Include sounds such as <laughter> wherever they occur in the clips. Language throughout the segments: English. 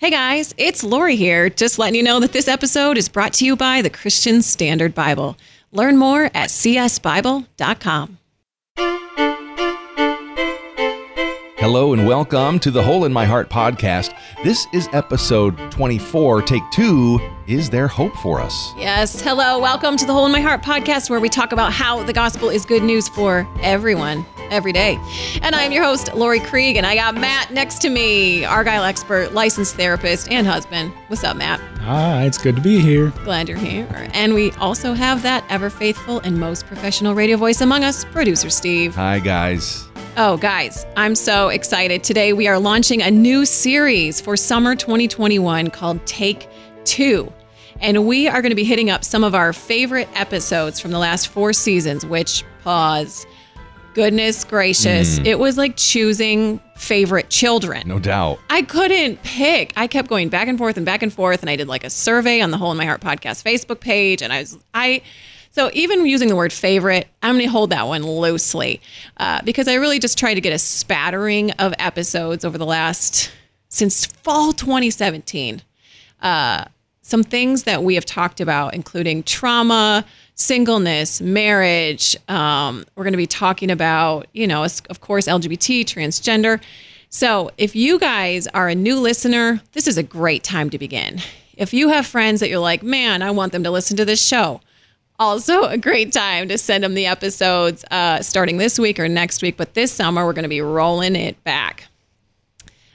Hey guys, it's Laurie here, just letting you know that this episode is brought to you by the Christian Standard Bible. Learn more at csbible.com. Hello and welcome to the Hole in My Heart podcast. This is episode 24. Take two Is There Hope for Us? Yes, hello, welcome to the Hole in My Heart podcast, where we talk about how the gospel is good news for everyone, every day. And I'm your host, Laurie Krieg, and I got Matt next to me, Argyle expert, licensed therapist, and husband. What's up, Matt? Ah, it's good to be here. Glad you're here. And we also have that ever faithful and most professional radio voice among us, producer Steve. Hi, guys. Oh, guys, I'm so excited. Today we are launching a new series for summer 2021 called Take Two. And we are going to be hitting up some of our favorite episodes from the last four seasons, which, pause, goodness gracious, mm. it was like choosing favorite children. No doubt. I couldn't pick. I kept going back and forth and back and forth, and I did like a survey on the Hole in My Heart podcast Facebook page, and I was I. So even using the word favorite, I'm going to hold that one loosely uh, because I really just tried to get a spattering of episodes over the last since fall 2017. Uh, some things that we have talked about, including trauma, singleness, marriage. Um, we're going to be talking about, you know, of of course, LGBT, transgender. So if you guys are a new listener, this is a great time to begin. If you have friends that you're like, man, I want them to listen to this show, also a great time to send them the episodes uh, starting this week or next week. But this summer, we're going to be rolling it back.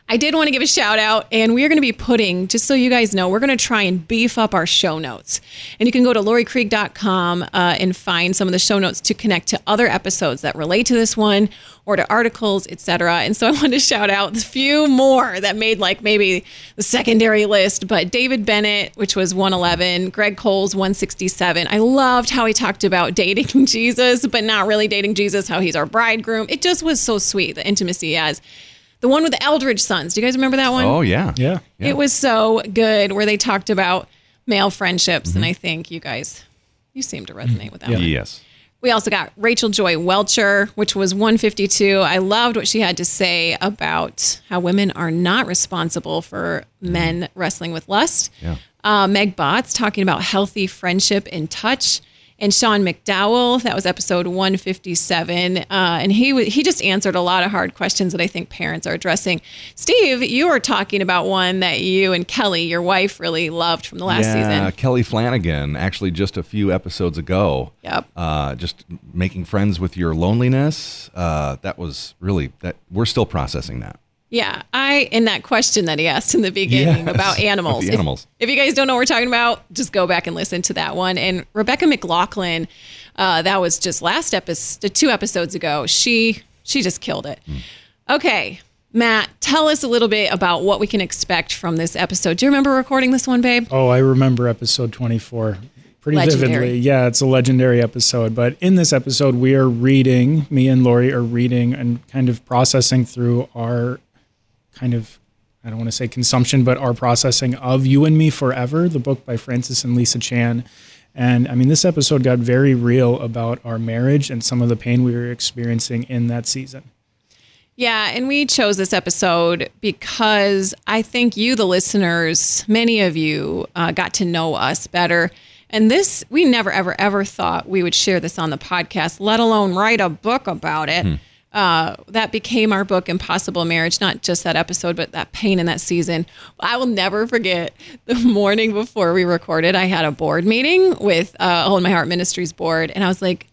I did want to give a shout out, and we are going to be putting, just so you guys know, we're going to try and beef up our show notes. And you can go to lauriekrieg.com uh, and find some of the show notes to connect to other episodes that relate to this one or to articles, etc. And so I <laughs> wanted to shout out a few more that made like maybe the secondary list, but David Bennett, which was 111, Greg Coles 167. I loved how he talked about <laughs> dating Jesus, but not really dating Jesus, how he's our bridegroom. It just was so sweet, the intimacy he has. The one with the Eldredge sons. Do you guys remember that one? Oh, yeah. Yeah. Yeah. It was so good where they talked about male friendships. Mm-hmm. And I think you guys, you seem to resonate with that one. Yes. We also got Rachel Joy Welcher, which was 152. I loved what she had to say about how women are not responsible for men wrestling with lust. Yeah. Uh, Meg Baatz talking about healthy friendship and touch. And Sean McDowell, that was episode 157. Uh, and he w- he just answered a lot of hard questions that I think parents are addressing. Steve, you were talking about one that you and Kelly, your wife, really loved from the last yeah, season. Kelly Flanagan, actually, just a few episodes ago. Yep. Uh, just making friends with your loneliness. Uh, that was really that. We're still processing that. Yeah, I in that question that he asked in the beginning Yes, about <laughs> about animals. the If- animals. If, you guys don't know what we're talking about, just go back and listen to that one. And Rebecca McLaughlin, uh, that was just last episode, two episodes ago. She she just killed it. Hmm. Okay, Matt, tell us a little bit about what we can expect from this episode. Do you remember recording this one, babe? Oh, I remember episode 24 pretty Legendary. vividly. Yeah, it's a legendary episode. But in this episode, we are reading, me and Laurie are reading and kind of processing through our kind of, I don't want to say consumption, but our processing of You and Me Forever, the book by Francis and Lisa Chan. And I mean, this episode got very real about our marriage and some of the pain we were experiencing in that season. Yeah, and we chose this episode because I think you, the listeners, many of you uh, got to know us better. And this, we never, ever, ever thought we would share this on the podcast, let alone write a book about it. Uh, that became our book, Impossible Marriage, not just that episode, but that pain in that season. I will never forget the morning before we recorded, I had a board meeting with uh, Hold My Heart Ministries board, and I was like,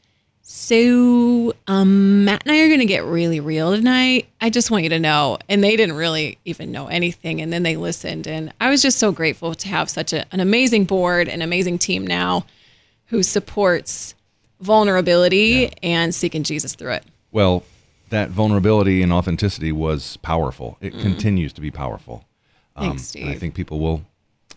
so, um, Matt and I are going to get really real tonight. I just want you to know. And they didn't really even know anything. And then they listened. And I was just so grateful to have such a, an amazing board, an amazing team now who supports vulnerability and seeking Jesus through it. Well, that vulnerability and authenticity was powerful. It continues to be powerful. Mm. Thanks, and I think people will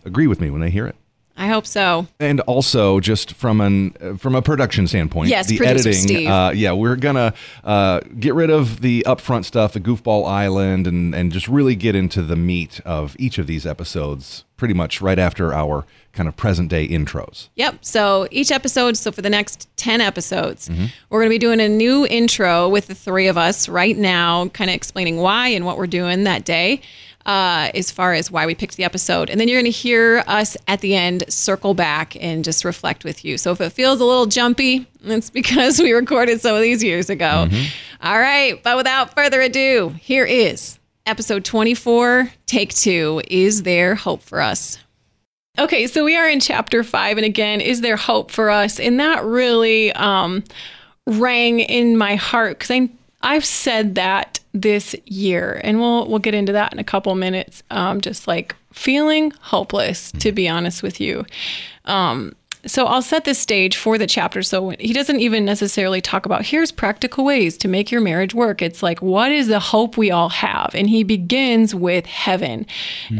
agree with me when they hear it. I hope so. And also, just from an uh, from a production standpoint, Yes, the editing. Uh, yeah, we're gonna uh, get rid of the upfront stuff, the goofball island, and and just really get into the meat of each of these episodes. Pretty much right after our kind of present day intros. Yep. So each episode, so for the next 10 episodes, we're going to be doing a new intro with the three of us right now, kind of explaining why and what we're doing that day. Uh, as far as why we picked the episode. And then you're going to hear us at the end circle back and just reflect with you. So if it feels a little jumpy, it's because <laughs> we recorded some of these years ago. All right. But without further ado, here is episode 24, take two. Is there hope for us? Okay, so we are in chapter five, and again, is there hope for us? And that really um, rang in my heart because I I've said that this year, and we'll we'll get into that in a couple minutes. Um, just like feeling hopeless, to be honest with you. Um, so I'll set the stage for the chapter. So he doesn't even necessarily talk about here's practical ways to make your marriage work. It's like what is the hope we all have, and he begins with heaven,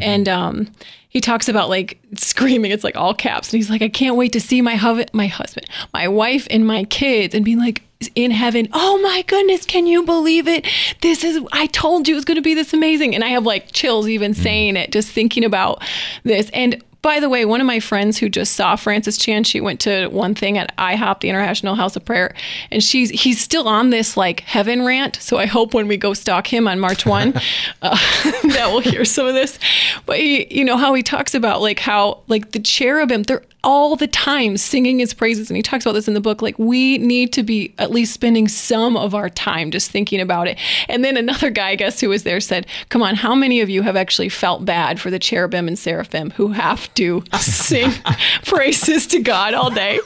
and um, he talks about like screaming. It's like all caps, and he's like, I can't wait to see my my husband, my wife, and my kids, and being like in heaven. Oh my goodness, can you believe it? This is I told you it was going to be this amazing, and I have like chills even mm. saying it, just thinking about this. And by the way, one of my friends who just saw Francis Chan, she went to one thing at IHOP, the International House of Prayer, and she's he's still on this like heaven rant. So I hope when we go stalk him on March one, <laughs> uh, <laughs> that we'll hear some of this. But he, you know how he talks about like how like the cherubim, they're all the time singing his praises, and he talks about this in the book. Like we need to be at least spending some of our time just thinking about it. And then another guy, I guess, who was there said, "Come on, how many of you have actually felt bad for the cherubim and seraphim who have to <laughs> sing praises to God all day?"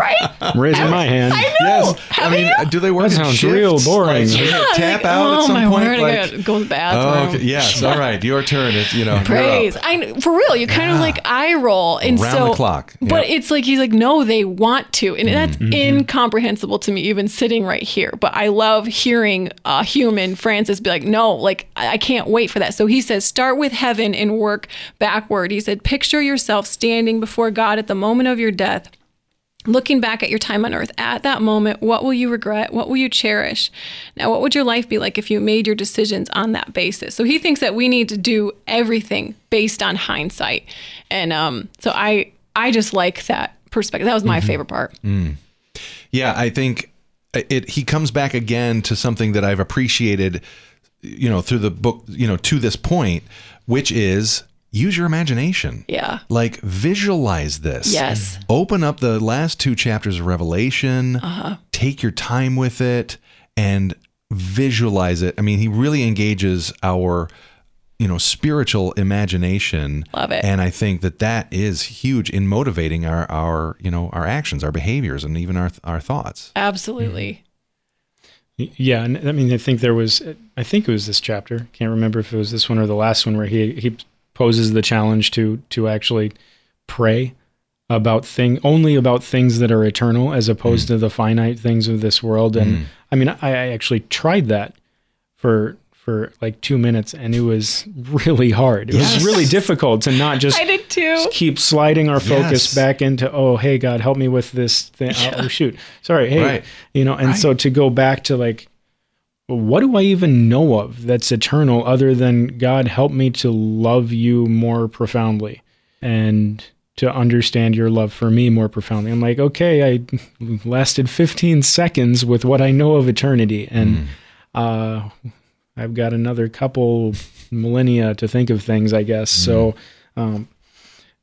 Right? I'm raising my hand. I know. Yes. I Haven't mean, you? do they work That in sounds shifts? real boring. Like, do they Yeah, tap like, out oh at some my point. word, I like, gotta go to the bathroom. oh, okay. yes. All right, your turn. It's you know praise. I for real. You kind of like eye roll, and Around so the clock. But it's like he's like, no, they want to, and that's Mm-hmm. incomprehensible to me, even sitting right here. But I love hearing a human Francis be like, no, like I I can't wait for that. So he says, start with heaven and work backward. He said, picture yourself standing before God at the moment of your death looking back at your time on earth at that moment what will you regret? What will you cherish? Now what would your life be like if you made your decisions on that basis? So he thinks that we need to do everything based on hindsight. And um so i i just like that perspective. That was my favorite part. Yeah, I think it. He comes back again to something that I've appreciated, you know, through the book, you know, to this point, which is use your imagination. yeah Like visualize this. Yes. Open up the last two chapters of Revelation. Uh-huh. Take your time with it and visualize it. I mean, he really engages our you know spiritual imagination Love it. and i think that that is huge in motivating our our you know our actions our behaviors and even our our thoughts absolutely Yeah, and I mean, I think there was, I think it was this chapter. Can't remember if it was this one or the last one where he he poses the challenge to to actually pray about thing only about things that are eternal as opposed mm. to the finite things of this world. And mm. I mean, I, I actually tried that for for like two minutes, and it was really hard. It Yes. was really difficult to not just <laughs> i did too keep sliding our focus Yes. back into oh hey god help me with this thing oh, oh, shoot sorry hey Right. you know and so to go back to like what do i even know of that's eternal other than god help me to love you more profoundly and to understand your love for me more profoundly? I'm like okay i <laughs> lasted 15 seconds with what i know of eternity and uh i've got another couple millennia to think of things i guess. So um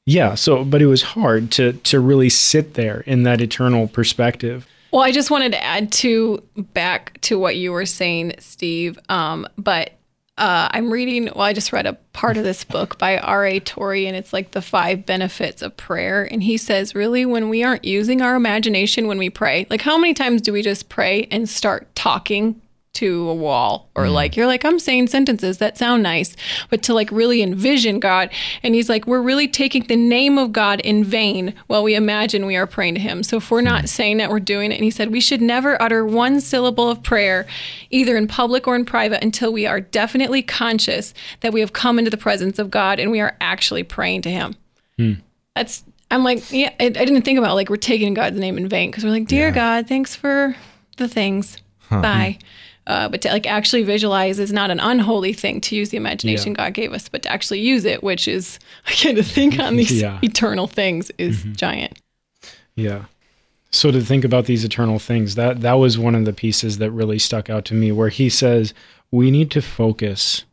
yeah so but it was hard to to really sit there in that eternal perspective Well, I just wanted to add to back to what you were saying, Steve. Um, but uh, I'm reading. Well, I just read a part of this book by R.A. Torrey, and it's like the five benefits of prayer. And he says, really, when we aren't using our imagination when we pray, like how many times do we just pray and start talking? To a wall or mm. like you're like I'm saying sentences that sound nice but to like really envision God. And he's like we're really taking the name of God in vain while we imagine we are praying to him. So if we're not hmm. saying that we're doing it. And he said we should never utter one syllable of prayer either in public or in private until we are definitely conscious that we have come into the presence of God and we are actually praying to him. Hmm. That's I'm like yeah I, I didn't think about like we're taking God's name in vain because we're like dear God thanks for the things. Hmm. Bye uh, but to like actually visualize is not an unholy thing to use the imagination God gave us, but to actually use it, which is <laughs> again to think on these <laughs> Yeah. eternal things, is giant. Yeah. So to think about these eternal things, that that was one of the pieces that really stuck out to me where he says we need to focus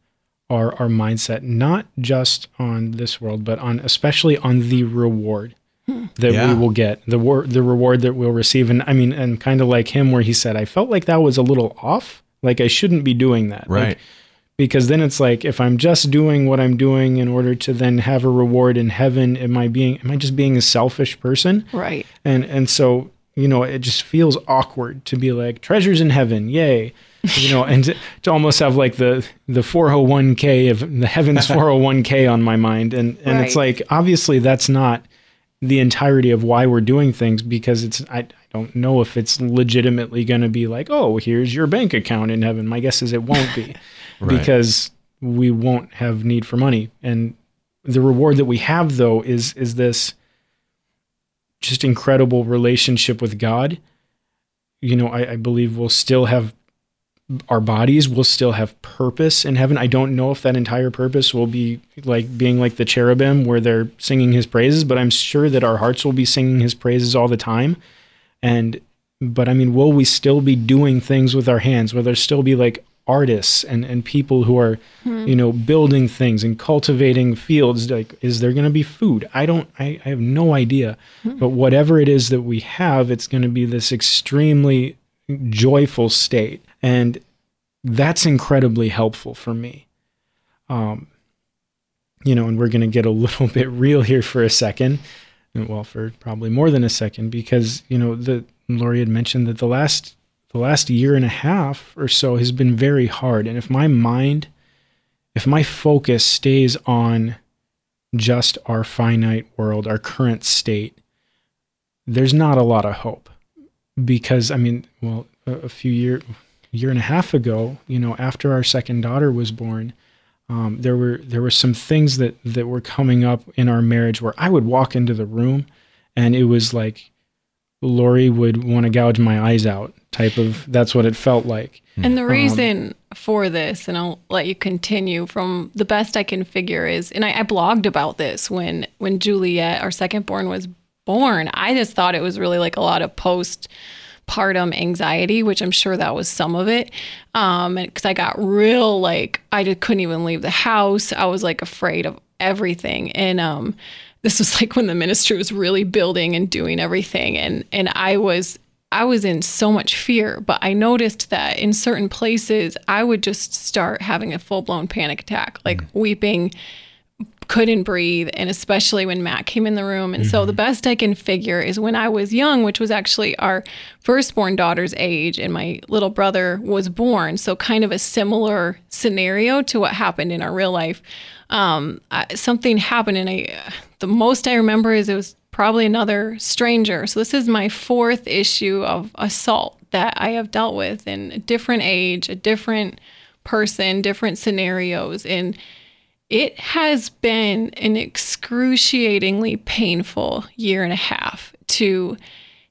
our our mindset not just on this world, but on especially on the reward that Yeah. we will get, the wor- the reward that we'll receive. And I mean, and kind of like him, where he said, "I felt like that was a little off. Like I shouldn't be doing that." Like, Right. because then it's like if I'm just doing what I'm doing in order to then have a reward in heaven, am I being am I just being a selfish person? Right. And and so, you know, it just feels awkward to be like treasures in heaven, yay. You know, and to, to almost have like the the 401k of the heavens <laughs> 401k on my mind and and it's like obviously that's not the entirety of why we're doing things because it's I, I don't know if it's legitimately going to be like, "Oh, here's your bank account in heaven." My guess is it won't be <laughs> Right. because we won't have need for money. And the reward that we have though is is this just incredible relationship with God. You know, I, I believe we'll still have our bodies will still have purpose in heaven. I don't know if that entire purpose will be like being like the cherubim where they're singing his praises, but I'm sure that our hearts will be singing his praises all the time. And but I mean, will we still be doing things with our hands? Will there still be like artists and, and people who are, hmm. you know, building things and cultivating fields? Like, is there going to be food? I don't, I, I have no idea. Hmm. But whatever it is that we have, it's going to be this extremely joyful state. And that's incredibly helpful for me. Um, you know, and we're going to get a little bit real here for a second. Well, for probably more than a second, because you know the Laurie had mentioned that the last the last year and a half or so has been very hard, and if my mind, if my focus stays on just our finite world, our current state, there's not a lot of hope, because I mean, well, a, a few year year and a half ago, you know, after our second daughter was born, um, there were there were some things that that were coming up in our marriage where I would walk into the room, and it was like Laurie would want to gouge my eyes out. Type of that's what it felt like. And the reason for this, and I'll let you continue from the best I can figure is, and I, I blogged about this when when Juliet, our second born, was born. I just thought it was really like a lot of post partum anxiety, which I'm sure that was some of it. Um, because I got real like I just couldn't even leave the house. I was like afraid of everything, and um, <laughs> this was like when the ministry was really building and doing everything, and and I was I was in so much fear, but I noticed that in certain places, I would just start having a full blown panic attack, like weeping, couldn't breathe. And especially when Matt came in the room. And so the best I can figure is when I was young, which was actually our firstborn daughter's age, and my little brother was born. So kind of a similar scenario to what happened in our real life. Um, I, something happened, and I, the most I remember is it was probably another stranger. So this is my fourth issue of assault that I have dealt with in a different age, a different person, different scenarios. And it has been an excruciatingly painful year and a half to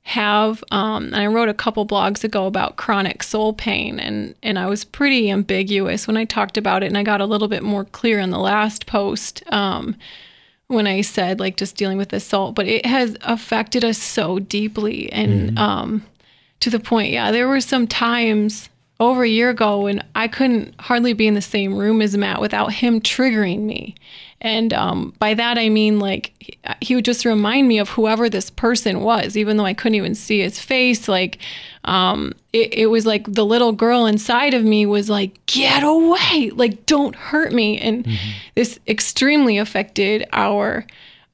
have um, and I wrote a couple blogs ago about chronic soul pain and and I was pretty ambiguous when I talked about it and I got a little bit more clear in the last post um, when I said like just dealing with assault but it has affected us so deeply and um, to the point yeah there were some times over a year ago when I couldn't hardly be in the same room as Matt without him triggering me. And um, by that, I mean like he, he would just remind me of whoever this person was, even though I couldn't even see his face. Like um, it, it was like the little girl inside of me was like, get away, like don't hurt me. And this extremely affected our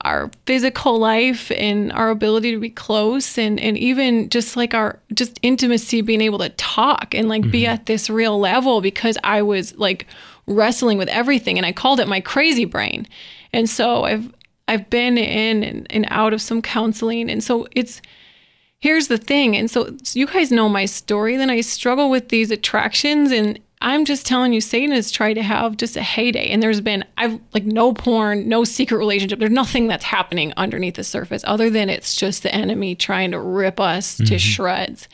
our physical life and our ability to be close and and even just like our just intimacy being able to talk and like be mm-hmm. at this real level because I was like wrestling with everything and I called it my crazy brain. And so I've I've been in and, and out of some counseling. And so it's here's the thing. And so, so you guys know my story. Then I struggle with these attractions and I'm just telling you, Satan has tried to have just a heyday, and there's been I've like no porn, no secret relationship. There's nothing that's happening underneath the surface other than it's just the enemy trying to rip us to shreds,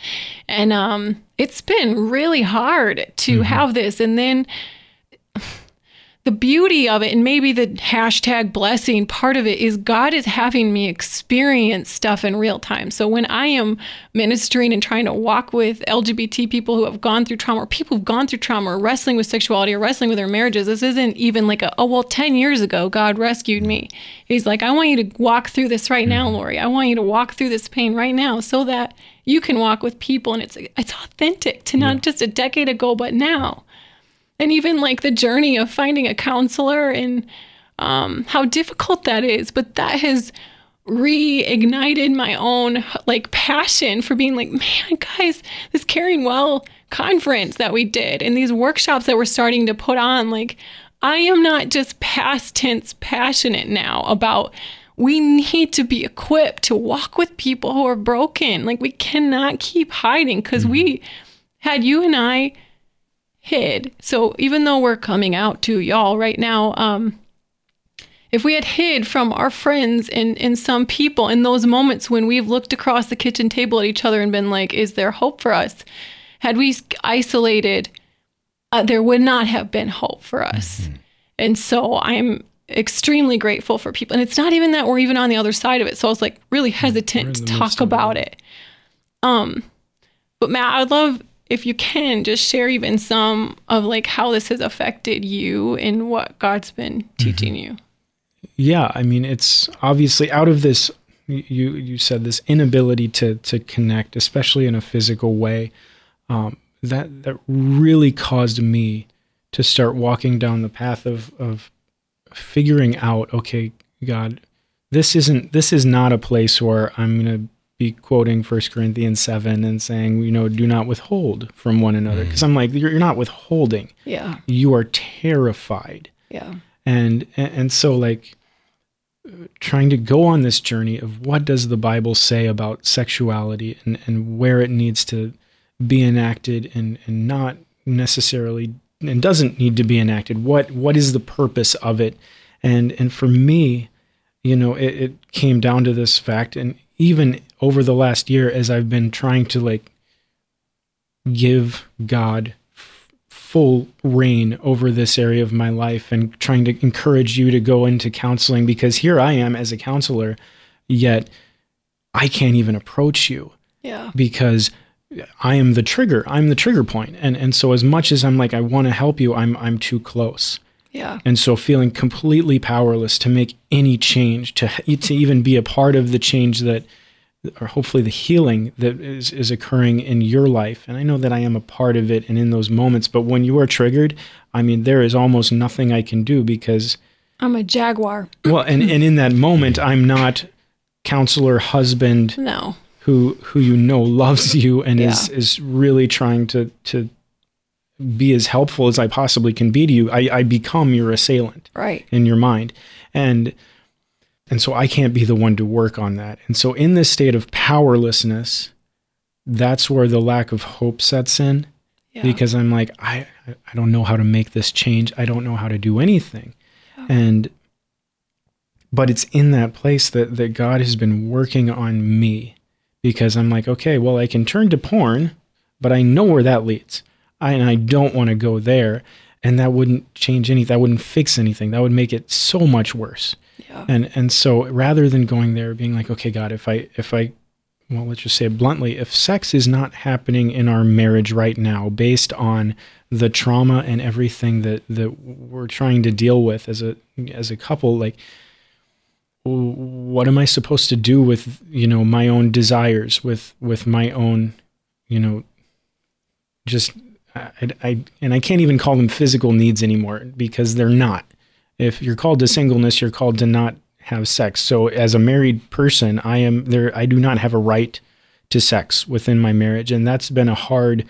and um, it's been really hard to have this. And then the beauty of it, and maybe the hashtag blessing part of it is God is having me experience stuff in real time. So when I am ministering and trying to walk with LGBT people who have gone through trauma, or people who've gone through trauma, or wrestling with sexuality, or wrestling with their marriages, this isn't even like a, oh, well, 10 years ago, God rescued me. He's like, I want you to walk through this right now, mm. Laurie. I want you to walk through this pain right now so that you can walk with people and it's it's authentic to not just a decade ago, but now and even like the journey of finding a counselor and um, how difficult that is. But that has reignited my own like passion for being like, man, guys, this caring well conference that we did and these workshops that we're starting to put on, like, I am not just past tense passionate now about we need to be equipped to walk with people who are broken. Like we cannot keep hiding because we had you and I hid. So even though we're coming out to y'all right now, um, if we had hid from our friends and, and some people in those moments when we've looked across the kitchen table at each other and been like, is there hope for us? Had we isolated, uh, there would not have been hope for us. And so I'm extremely grateful for people. And it's not even that we're even on the other side of it. So I was like really hesitant to talk about it. Um, but Matt, I'd love if you can just share even some of like how this has affected you and what God's been teaching you. yeah i mean it's obviously out of this you you said this inability to to connect especially in a physical way um, that that really caused me to start walking down the path of of figuring out okay god this isn't this is not a place where i'm going to be quoting First corinthians 7 and saying you know do not withhold from one another. Mm. Because i'm like you're, you're not withholding. Yeah. you are terrified. Yeah. and and and so like trying to go on this journey of what does the bible say about sexuality and and where it needs to be enacted and and not necessarily and doesn't need to be enacted. What what is the purpose of it? And and for me you know it, it came down to this fact. And even over the last year as i've been trying to like give god full reign over this area of my life and trying to encourage you to go into counseling because here I am as a counselor, yet I can't even approach you Yeah. because I am the trigger. I'm the trigger point. And and so as much as I'm like I want to help you, I'm I'm too close. Yeah. And so feeling completely powerless to make any change, to to even be a part of the change that or hopefully the healing that is, is occurring in your life. And I know that I am a part of it and in those moments, but when you are triggered, I mean there is almost nothing I can do because I'm a jaguar. well and, and in that moment I'm not counselor husband No. who who you know loves you and is is really trying to to be as helpful as I possibly can be to you. I, I become your assailant Right. in your mind. And and so I can't be the one to work on that. And so in this state of powerlessness, that's where the lack of hope sets in Yeah. because I'm like, I I don't know how to make this change. I don't know how to do anything. And but it's in that place that that God has been working on me because I'm like, okay, well, I can turn to porn, but I know where that leads. I, and I don't want to go there. And that wouldn't change anything. That wouldn't fix anything. That would make it so much worse. And and so rather than going there, being like, okay, God, if I if I well, let's just say bluntly, if sex is not happening in our marriage right now based on the trauma and everything that that we're trying to deal with as a as a couple, like what am I supposed to do with you know my own desires, with with my own, you know, just I, I and I can't even call them physical needs anymore because they're not. If you're called to singleness, you're called to not have sex. So as a married person, I am there I do not have a right to sex within my marriage. And that's been a hard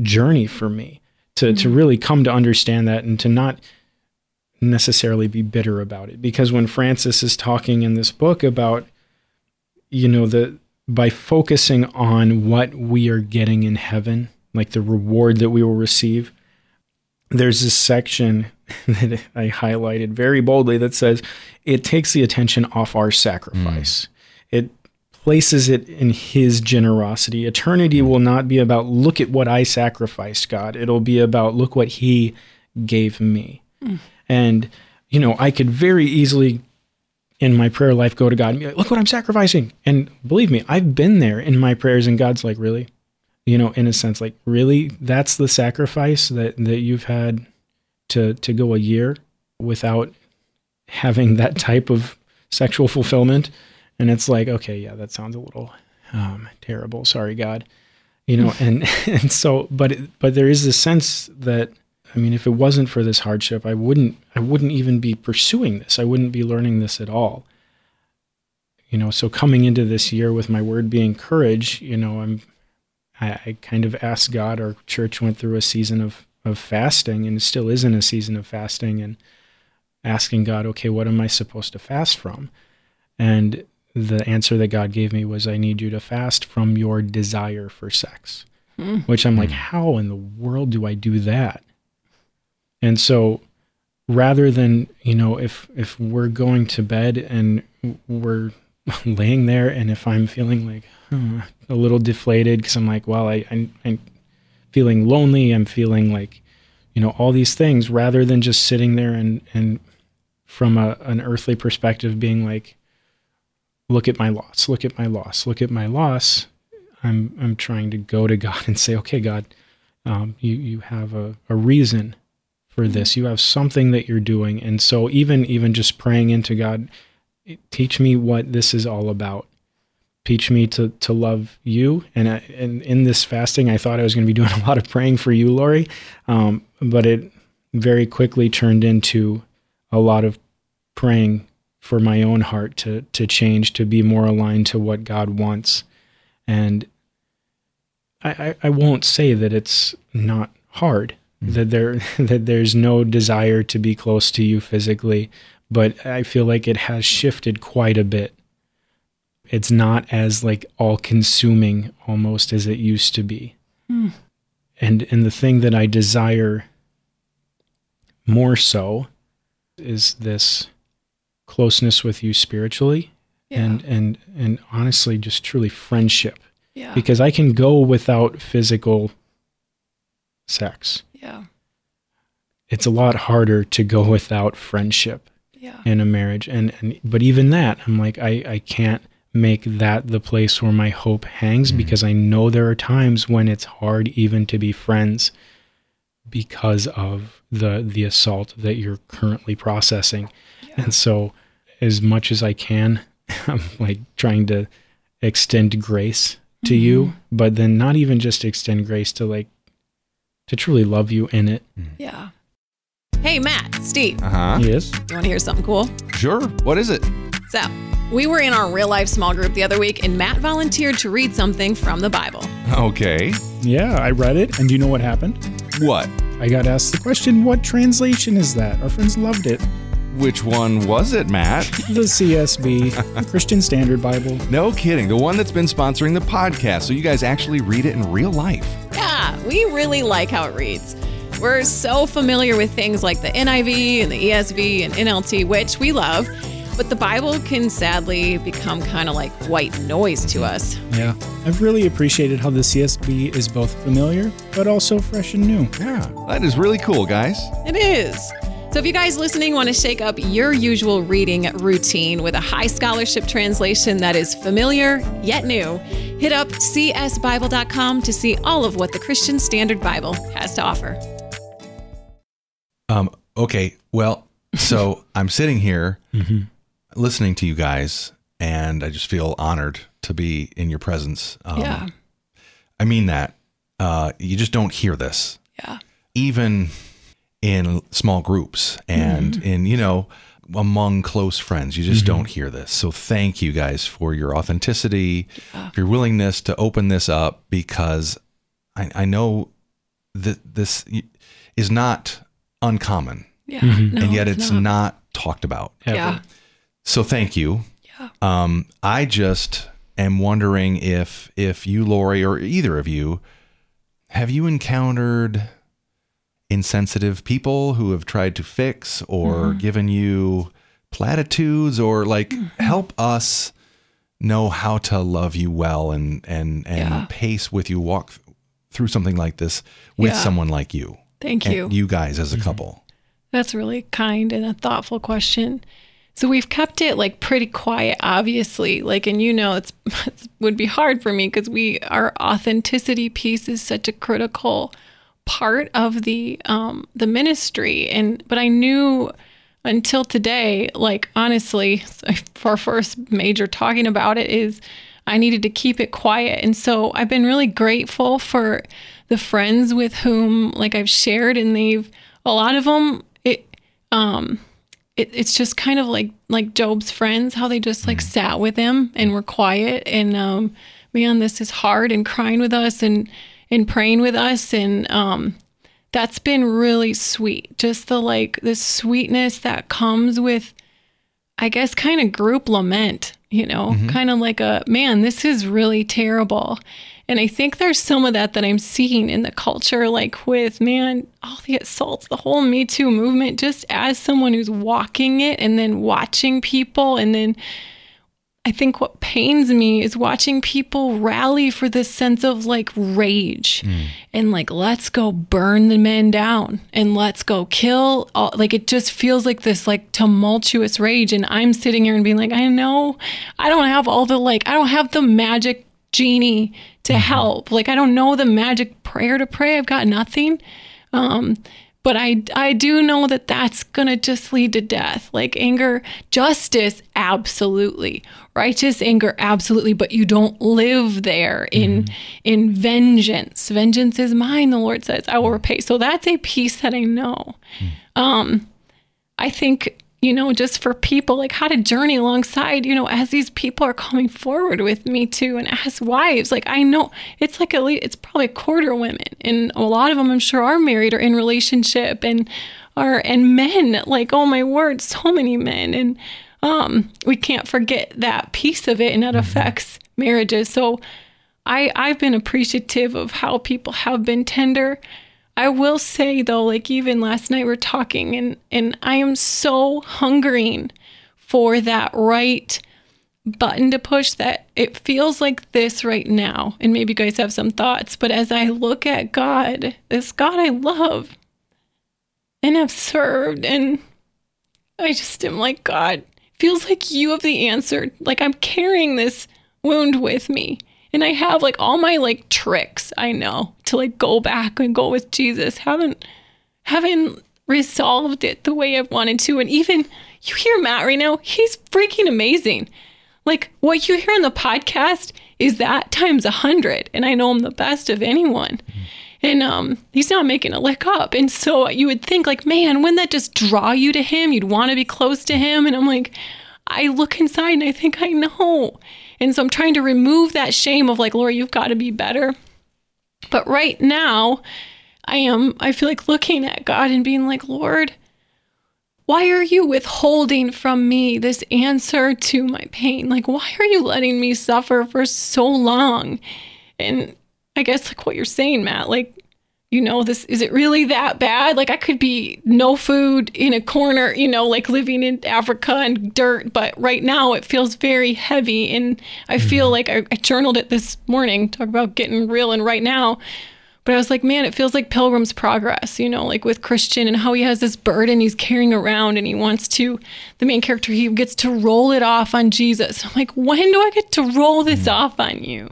journey for me to to mm-hmm. really come to understand that and to not necessarily be bitter about it. Because when Francis is talking in this book about you know the by focusing on what we are getting in heaven like the reward that we will receive there's this section <laughs> that I highlighted very boldly that says it takes the attention off our sacrifice. Mm. It places it in his generosity. Eternity mm. will not be about look at what I sacrificed, God. It'll be about look what he gave me. Mm. And, you know, I could very easily in my prayer life go to God and be like, look what I'm sacrificing. And believe me, I've been there in my prayers, and God's like, really? You know, in a sense, like, really? That's the sacrifice that, that you've had to to go a year without having that type of sexual fulfillment. And it's like, okay, yeah, that sounds a little um, terrible. Sorry, God. You know, and <laughs> and so, but it, but there is this sense that I mean, if it wasn't for this hardship, I wouldn't I wouldn't even be pursuing this. I wouldn't be learning this at all. You know, so coming into this year with my word being courage, you know, I'm I, I kind of asked God. Our church went through a season of of fasting, and it still is in a season of fasting, and asking God, okay, what am I supposed to fast from? And the answer that God gave me was, I need you to fast from your desire for sex. Which I'm like, how in the world do I do that? And so rather than, you know, if if we're going to bed and we're <laughs> laying there and if I'm feeling like hmm, <laughs> a little deflated because I'm like, well, I, I I'm feeling lonely, I'm feeling like, you know, all these things, rather than just sitting there and and from a, an earthly perspective being like, look at my loss, look at my loss, look at my loss. I'm I'm trying to go to God and say, okay, God, um, you you have a, a reason for this. You have something that you're doing, and so even even just praying into God, teach me what this is all about. Teach me to to love you. And I, and in this fasting, I thought I was going to be doing a lot of praying for you, Laurie, um, but it very quickly turned into a lot of praying for my own heart to to change to be more aligned to what God wants. And I, I, I won't say that it's not hard, that there <laughs> that there's no desire to be close to you physically, but I feel like it has shifted quite a bit. It's not as like all consuming almost as it used to be. Hmm. And and the thing that I desire more so is this closeness with you spiritually and and and honestly just truly friendship yeah. because I can go without physical sex. Yeah. It's a lot harder to go without friendship Yeah. in a marriage and, and but even that I'm like I I can't make that the place where my hope hangs hmm. because I know there are times when it's hard even to be friends because of the the assault that you're currently processing. And so as much as I can <laughs> I'm like trying to extend grace to mm-hmm. you, but then not even just extend grace to like to truly love you in it. Mm-hmm. Yeah. Hey, Matt, Steve, Uh huh. Yes. you want to hear something cool? Sure. What is it? So, we were in our real life small group the other week, and Matt volunteered to read something from the Bible. Okay. Yeah, I read it, and do you know what happened? What? I got asked the question, what translation is that? Our friends loved it. Which one was it, Matt? The CSB, the Christian Standard Bible. No kidding. The one that's been sponsoring the podcast, so you guys actually read it in real life. Yeah, we really like how it reads. We're so familiar with things like the NIV and the ESV and NLT, which we love, but the Bible can sadly become kind of like white noise to us. Yeah. I've really appreciated how the CSB is both familiar, but also fresh and new. Yeah. That is really cool, guys. It is. So, if you guys listening want to shake up your usual reading routine with a high scholarship translation that is familiar yet new, hit up csbible.com to see all of what the Christian Standard Bible has to offer. Um, okay. Well, so I'm sitting here listening to you guys, and I just feel honored to be in your presence. Um, yeah. I mean that. Uh, you just don't hear this, Yeah. even in small groups and in, you know, among close friends. You just don't hear this. So thank you guys for your authenticity, for your willingness to open this up because I, I know that this is not uncommon Yeah. Mm-hmm. and yet it's not. talked about. Yeah. So thank you. Yeah. Um, I just am wondering if if you, Laurie, or either of you, have you encountered insensitive people who have tried to fix or mm-hmm. given you platitudes or like mm-hmm. help us know how to love you well and and and Yeah. pace with you walk th- through something like this with Yeah. someone like you Thank you. you guys as a mm-hmm. couple That's really kind and a thoughtful question. So we've kept it like pretty quiet, obviously. Like, and you know, it's <laughs> it would be hard for me because we our authenticity piece is such a critical part of the um the ministry. And but I knew until today, like honestly, <laughs> for our first major talking about it is I needed to keep it quiet. And so I've been really grateful for the friends with whom like I've shared and they've a lot of them it um it, it's just kind of like like Job's friends, how they just like sat with him and were quiet and um man, this is hard and crying with us and and praying with us and um that's been really sweet. Just the like the sweetness that comes with I guess kind of group lament, you know, mm-hmm. kind of like a man, this is really terrible. And I think there's some of that that I'm seeing in the culture, like with man, all the assaults, the whole Me Too movement, just as someone who's walking it and then watching people. And then I think what pains me is watching people rally for this sense of like rage and like, let's go burn the men down and let's go kill. All, like, it just feels like this like tumultuous rage. And I'm sitting here and being like, I know I don't have all the like, I don't have the magic genie to help. Like I don't know the magic prayer to pray. I've got nothing. Um, but I I do know that that's gonna just lead to death. Like anger, justice, absolutely. Righteous anger, absolutely. But you don't live there in in vengeance. Vengeance is mine. The Lord says, I will repay. So that's a piece that I know. Um, I think you know, just for people, like how to journey alongside, you know, as these people are coming forward with me too, and as wives, like I know it's like at least it's probably a quarter women, and a lot of them I'm sure are married or in relationship, and are and men, like oh my word, so many men, and um, we can't forget that piece of it, and that affects marriages. So, I I've been appreciative of how people have been tender. I will say though, like even last night we're talking and and I am so hungering for that right button to push that it feels like this right now. And maybe you guys have some thoughts, but as I look at God, this God I love and have served and I just am like God, feels like you have the answer. Like I'm carrying this wound with me. And I have like all my like tricks I know to like go back and go with Jesus. Haven't haven't resolved it the way I've wanted to. And even you hear Matt right now, he's freaking amazing. Like what you hear on the podcast is that times a hundred. And I know I'm the best of anyone. And um, he's not making a lick up. And so you would think, like, man, wouldn't that just draw you to him? You'd want to be close to him. And I'm like, I look inside and I think I know. And so I'm trying to remove that shame of like, Laura, you've got to be better. But right now, I am, I feel like looking at God and being like, Lord, why are you withholding from me this answer to my pain? Like, why are you letting me suffer for so long? And I guess, like what you're saying, Matt, like, you know, this is it really that bad? Like, I could be no food in a corner, you know, like living in Africa and dirt, but right now it feels very heavy. And I mm-hmm. feel like I, I journaled it this morning, talk about getting real and right now. But I was like, man, it feels like Pilgrim's Progress, you know, like with Christian and how he has this burden he's carrying around and he wants to, the main character, he gets to roll it off on Jesus. I'm like, when do I get to roll this mm-hmm. off on you?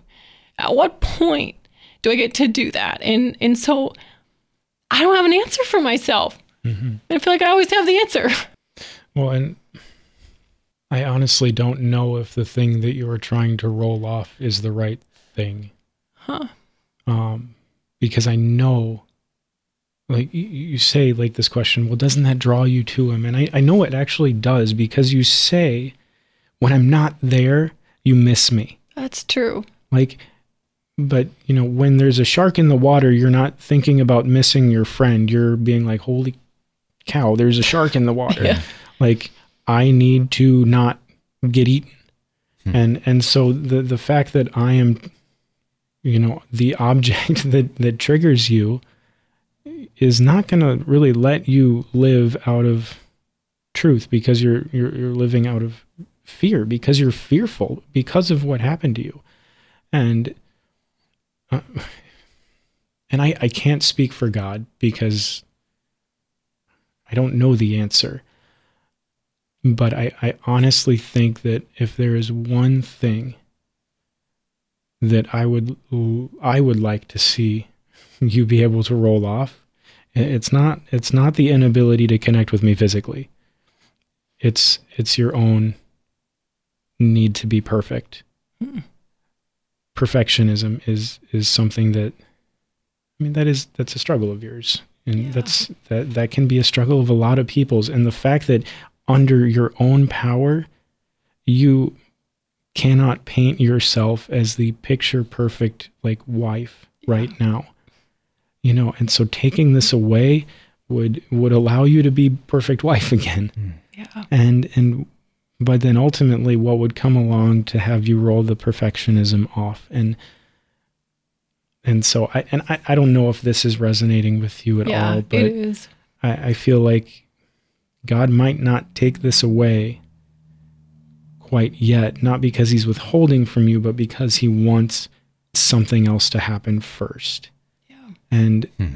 At what point do I get to do that? And and so I don't have an answer for myself. I feel like I always have the answer. Well, and I honestly don't know if the thing that you are trying to roll off is the right thing. Huh. Um, because I know, like you, you say, like this question, well, doesn't that draw you to him? And I, I know it actually does because you say, when I'm not there, you miss me. That's true. Like, but you know, when there's a shark in the water, you're not thinking about missing your friend. You're being like, holy cow, there's a shark in the water. Yeah. Like, I need to not get eaten. Hmm. And and so the the fact that I am, you know, the object <laughs> that that triggers you is not going to really let you live out of truth because you're you're you're living out of fear because you're fearful because of what happened to you. And and I, I can't speak for God because I don't know the answer. But I, I honestly think that if there is one thing that I would I would like to see you be able to roll off, it's not it's not the inability to connect with me physically. It's it's your own need to be perfect. Hmm. Perfectionism is is something that I mean that is that's a struggle of yours. And that's that that can be a struggle of a lot of people's and the fact that under your own power you cannot paint yourself as the picture perfect like wife right now. You know, and so taking this away would would allow you to be perfect wife <laughs> again hmm. Yeah. and and but then ultimately what would come along to have you roll the perfectionism off and and so i and i, I don't know if this is resonating with you at Yeah, all but is. I, I feel like god might not take this away quite yet not because he's withholding from you but because he wants something else to happen first Yeah. and Hmm.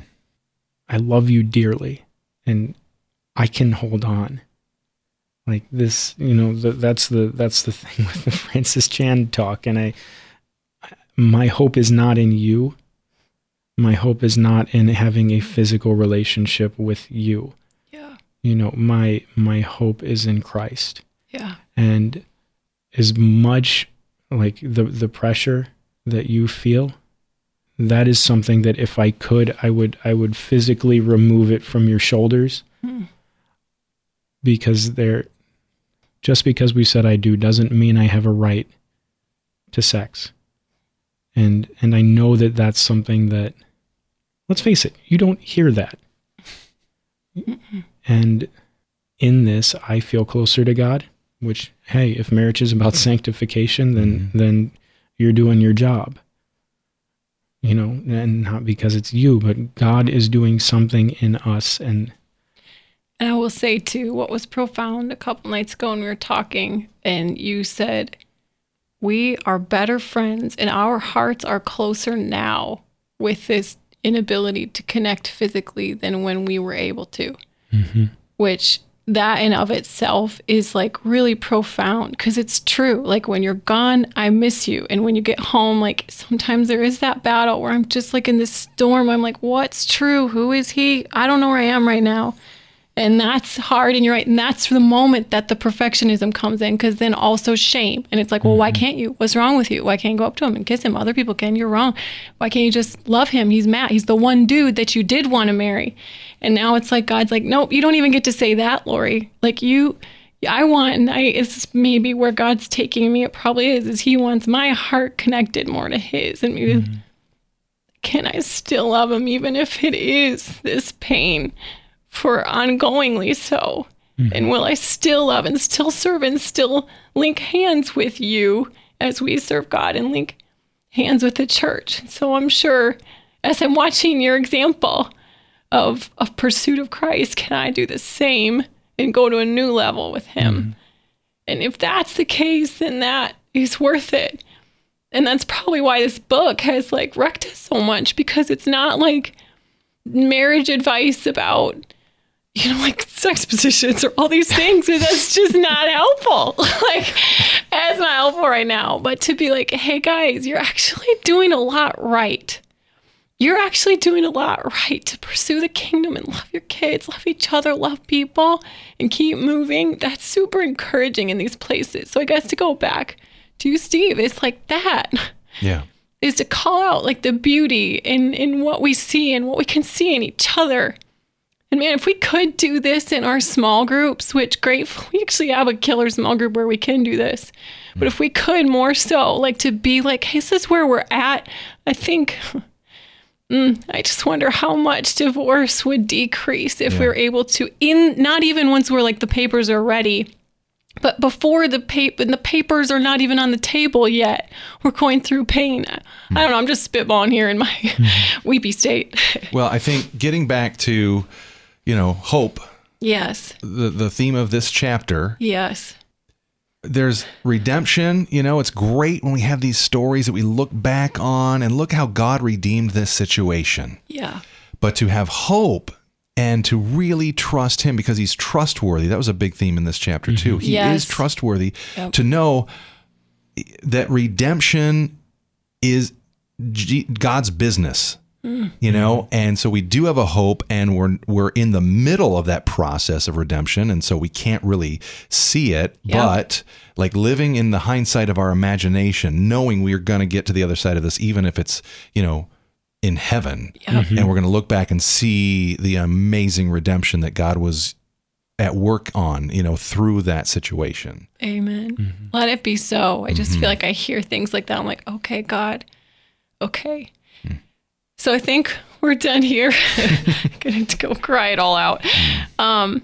i love you dearly and i can hold on like this you know th- that's the that's the thing <laughs> with the francis chan talk and i my hope is not in you my hope is not in having a physical relationship with you Yeah. you know my my hope is in christ Yeah. and as much like the the pressure that you feel that is something that if i could i would i would physically remove it from your shoulders Hmm. because there just because we said i do doesn't mean i have a right to sex and and i know that that's something that let's face it you don't hear that. And in this i feel closer to god which hey if marriage is about sanctification then mm-hmm. then you're doing your job. You know and not because it's you but god is doing something in us. And And I will say too, what was profound a couple nights ago when we were talking, and you said, We are better friends and our hearts are closer now with this inability to connect physically than when we were able to. Mm-hmm. Which that in of itself is like really profound because it's true. Like when you're gone, I miss you. And when you get home, like sometimes there is that battle where I'm just like in this storm. I'm like, what's true? Who is he? I don't know where I am right now. And that's hard. And you're right. And that's the moment that the perfectionism comes in because then also shame. And it's like, well, why mm-hmm. can't you? What's wrong with you? Why can't you go up to him and kiss him? Other people can. You're wrong. Why can't you just love him? He's Matt. He's the one dude that you did want to marry. And now it's like, God's like, nope, you don't even get to say that, Laurie. Like, you. I want, and I, it's maybe where God's taking me. It probably is, is He wants my heart connected more to His, and maybe mm-hmm. can I still love him even if it is this pain for ongoingly so? Mm-hmm. And will I still love and still serve and still link hands with you as we serve God and link hands with the church? So I'm sure as I'm watching your example of of pursuit of Christ, can I do the same and go to a new level with him? Mm-hmm. And if that's the case, then that is worth it. And that's probably why this book has like wrecked us so much because it's not like marriage advice about, you know, like sex positions or all these things. And that's just not helpful. <laughs> like, that's not helpful right now. But to be like, hey guys, you're actually doing a lot right. You're actually doing a lot right to pursue the kingdom and love your kids, love each other, love people, and keep moving. That's super encouraging in these places. So I guess to go back to you, Steve, it's like that Yeah. is to call out like the beauty in in what we see and what we can see in each other. And man, if we could do this in our small groups, which great, <laughs> we actually have a killer small group where we can do this. But if we could more so, like to be like, hey, this is where we're at. I think, <laughs> mm, I just wonder how much divorce would decrease if we were able to, in not even once we're like the papers are ready, but before the paper and the papers are not even on the table yet we're going through pain i don't know i'm just spitballing here in my <laughs> weepy state Well, I think getting back to, you know, hope, yes the, the theme of this chapter, yes there's redemption. You know, it's great when we have these stories that we look back on and look how God redeemed this situation. yeah But to have hope and to really trust him because he's trustworthy. That was a big theme in this chapter too. Mm-hmm. He Yes. is trustworthy to know that redemption is God's business. Mm. You know, and so we do have a hope, and we're we're in the middle of that process of redemption, and so we can't really see it. Yeah. But like living in the hindsight of our imagination, knowing we are going to get to the other side of this, even if it's you know in heaven, mm-hmm. and we're going to look back and see the amazing redemption that God was at work on, you know, through that situation. Amen. Mm-hmm. Let it be so. I just feel mm-hmm. like I hear things like that. I'm like, okay, God, okay. So I think we're done here. <laughs> Gonna go cry it all out. Um,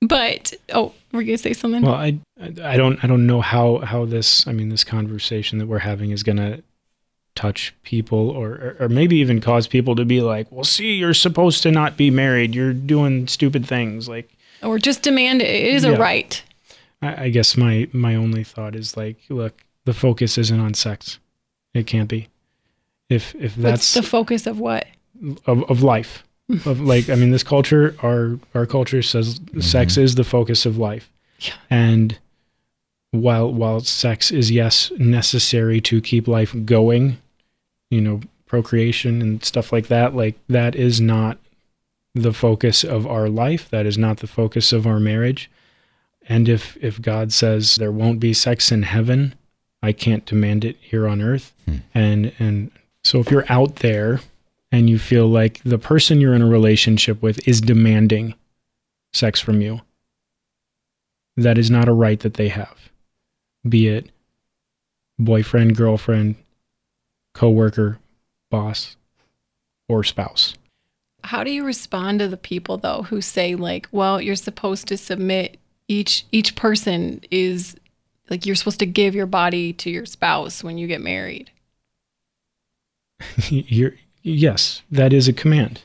but oh, we're gonna say something. Well, I I don't I don't know how how this I mean this conversation that we're having is gonna touch people or or- maybe even cause people to be like, well, see, you're supposed to not be married. You're doing stupid things. Like, or just demand it. It is a right. I, I guess my my only thought is like, look, the focus isn't on sex. It can't be. If if That's that's the focus of what? of, of life. Hmm. Of like i mean this culture our our culture says mm-hmm. sex is the focus of life. Yeah. and while while sex is yes necessary to keep life going you know procreation and stuff like that like that is not the focus of our life. That is not the focus of our marriage. And if if god says there won't be sex in heaven i can't demand it here on earth. Hmm. And and so if you're out there and you feel like the person you're in a relationship with is demanding sex from you, that is not a right that they have. Be it boyfriend, girlfriend, coworker, boss, or spouse. How do you respond to the people though who say like, well, you're supposed to submit each each person is like you're supposed to give your body to your spouse when you get married. <laughs> yes, that is a command.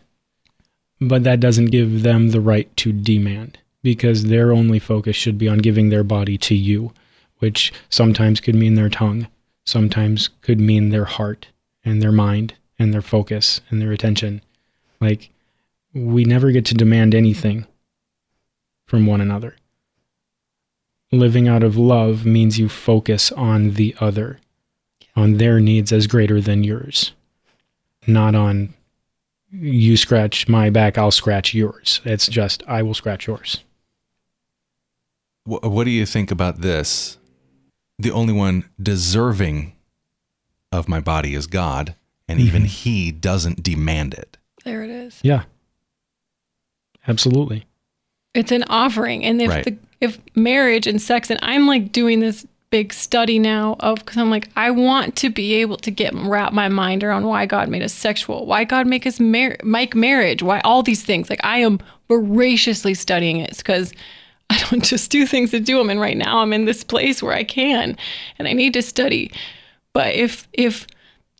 But that doesn't give them the right to demand because their only focus should be on giving their body to you, which sometimes could mean their tongue, sometimes could mean their heart and their mind and their focus and their attention. Like, we never get to demand anything from one another. Living out of love means you focus on the other, on their needs as greater than yours not on you scratch my back, I'll scratch yours. It's just I will scratch yours. What do you think about this? The only one deserving of my body is God, and mm-hmm. even He doesn't demand it. There it is. Yeah. Absolutely. It's an offering, and if Right. the if marriage and sex, and I'm like doing this big study now of because I'm like I want to be able to get wrap my mind around why God made us sexual, why God make us mar- make marriage, why all these things. Like I am voraciously studying it because I don't <laughs> just do things to do them, and right now I'm in this place where I can, and I need to study. But if if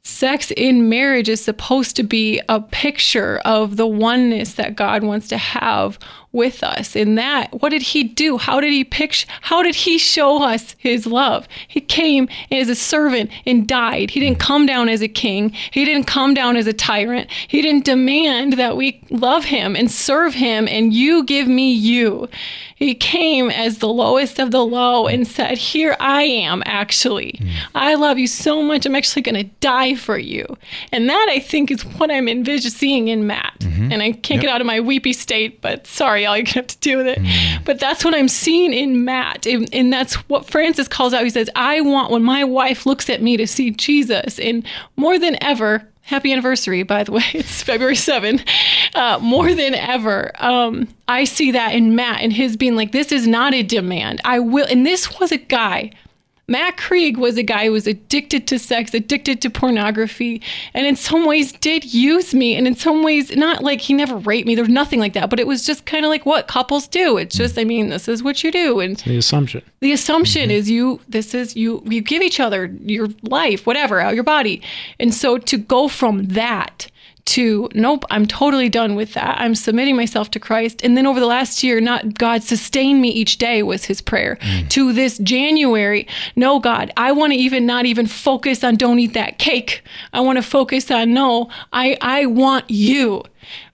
sex in marriage is supposed to be a picture of the oneness that God wants to have with us. In that, what did he do? How did he picture how did he show us his love? He came as a servant and died. He didn't come down as a king. He didn't come down as a tyrant. He didn't demand that we love him and serve him and you give me you. He came as the lowest of the low and said, Here I am, actually. I love you so much. I'm actually going to die for you. And that, I think, is what I'm envisioning seeing in Matt. Mm-hmm. And I can't get out of my weepy state, but sorry, all you're to have to do with it. But that's what I'm seeing in Matt. And, and that's what Francis calls out. He says, I want when my wife looks at me to see Jesus. And more than ever, Happy anniversary, by the way. <laughs> It's February 7. Uh, more than ever, um, I see that in Matt and his being like, this is not a demand. I will. And this was a guy, Matt Krieg was a guy who was addicted to sex, addicted to pornography, and in some ways did use me. And in some ways, not like he never raped me. There's nothing like that. But it was just kind of like what couples do. It's just, I mean, this is what you do. And The assumption. the assumption is you this is you you give each other your life whatever uh, your body and so to go from that to nope i'm totally done with that. I'm submitting myself to christ. And then over the last year not god sustain me each day was his prayer. Mm. To this january no god i want to even not even focus on don't eat that cake. I want to focus on no i i want you.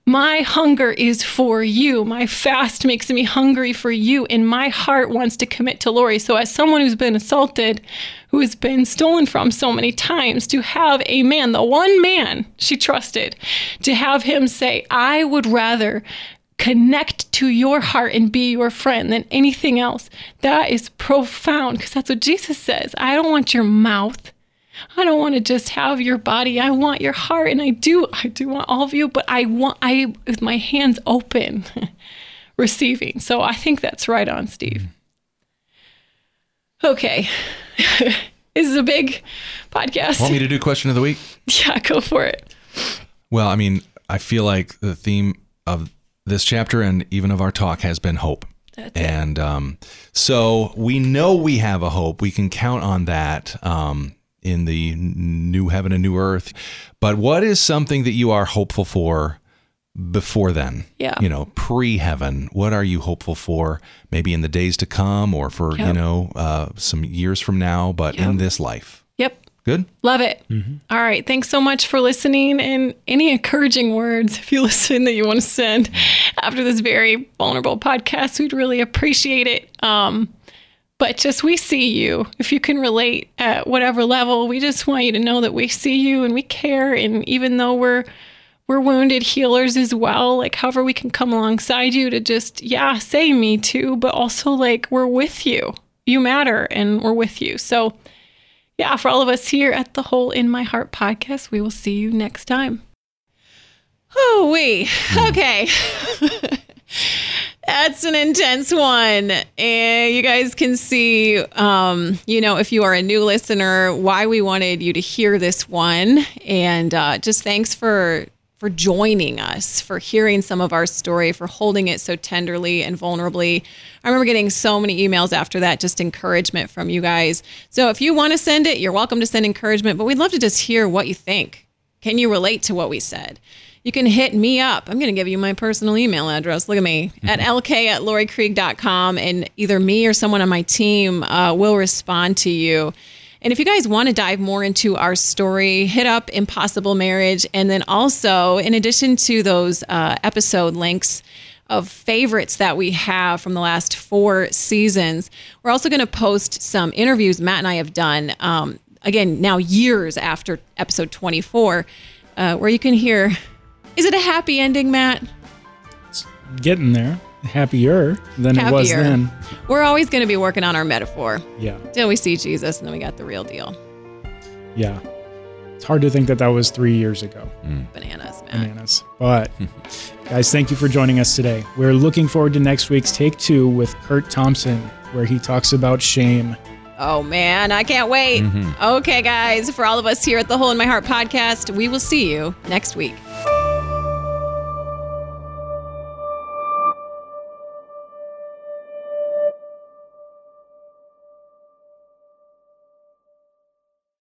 My hunger is for you. My fast makes me hungry for you, and my heart wants to commit to Laurie. So, as someone who's been assaulted, who has been stolen from so many times, to have a man, the one man she trusted, to have him say, I would rather connect to your heart and be your friend than anything else. That is profound because that's what Jesus says. I don't want your mouth. I don't want to just have your body. I want your heart and I do I do want all of you, but I want I with my hands open <laughs> receiving. So I think that's right on, Steve. Okay. <laughs> this is a big podcast. Want me to do question of the week? <laughs> yeah, go for it. Well, I mean, I feel like the theme of this chapter and even of our talk has been hope. That's and um, so we know we have a hope. We can count on that um, in the new heaven and new earth. But what is something that you are hopeful for before then? Yeah. You know, pre heaven. What are you hopeful for? Maybe in the days to come or for, you know, uh, some years from now, but in this life. Yep. Good? Love it. All right. Thanks so much for listening. And any encouraging words, if you <laughs> listen, that you want to send after this very vulnerable podcast, we'd really appreciate it. Um, but just we see you. If you can relate at whatever level, we just want you to know that we see you and we care. And even though we're we're wounded healers as well, like however we can come alongside you to just, yeah, say me too, but also like we're with you. You matter and we're with you. So yeah, for all of us here at the Hole in My Heart podcast, we will see you next time. Oh, we. Okay. <laughs> That's an intense one. And you guys can see, um, you know, if you are a new listener, why we wanted you to hear this one. And uh, just thanks for for joining us, for hearing some of our story, for holding it so tenderly and vulnerably. I remember getting so many emails after that, just encouragement from you guys. So if you want to send it, you're welcome to send encouragement, but we'd love to just hear what you think. Can you relate to what we said? You can hit me up. I'm going to give you my personal email address. Look at me at lk at lauriekrieg.com, and either me or someone on my team uh, will respond to you. And if you guys want to dive more into our story, hit up Impossible Marriage. And then also, in addition to those uh, episode links, of favorites that we have from the last four seasons. We're also going to post some interviews Matt and I have done, um, again, now years after episode 24, uh, where you can hear is it a happy ending, Matt? It's getting there. Happier than it was then. We're always going to be working on our metaphor Yeah. till we see Jesus and then we got the real deal. Yeah. It's hard to think that that was three years ago. Mm. Bananas, Matt. bananas. But guys, thank you for joining us today. We're looking forward to next week's Take Two with Curt Thompson, where he talks about shame. Oh man, I can't wait. Mm-hmm. Okay, guys, for all of us here at the Hole in My Heart podcast, we will see you next week.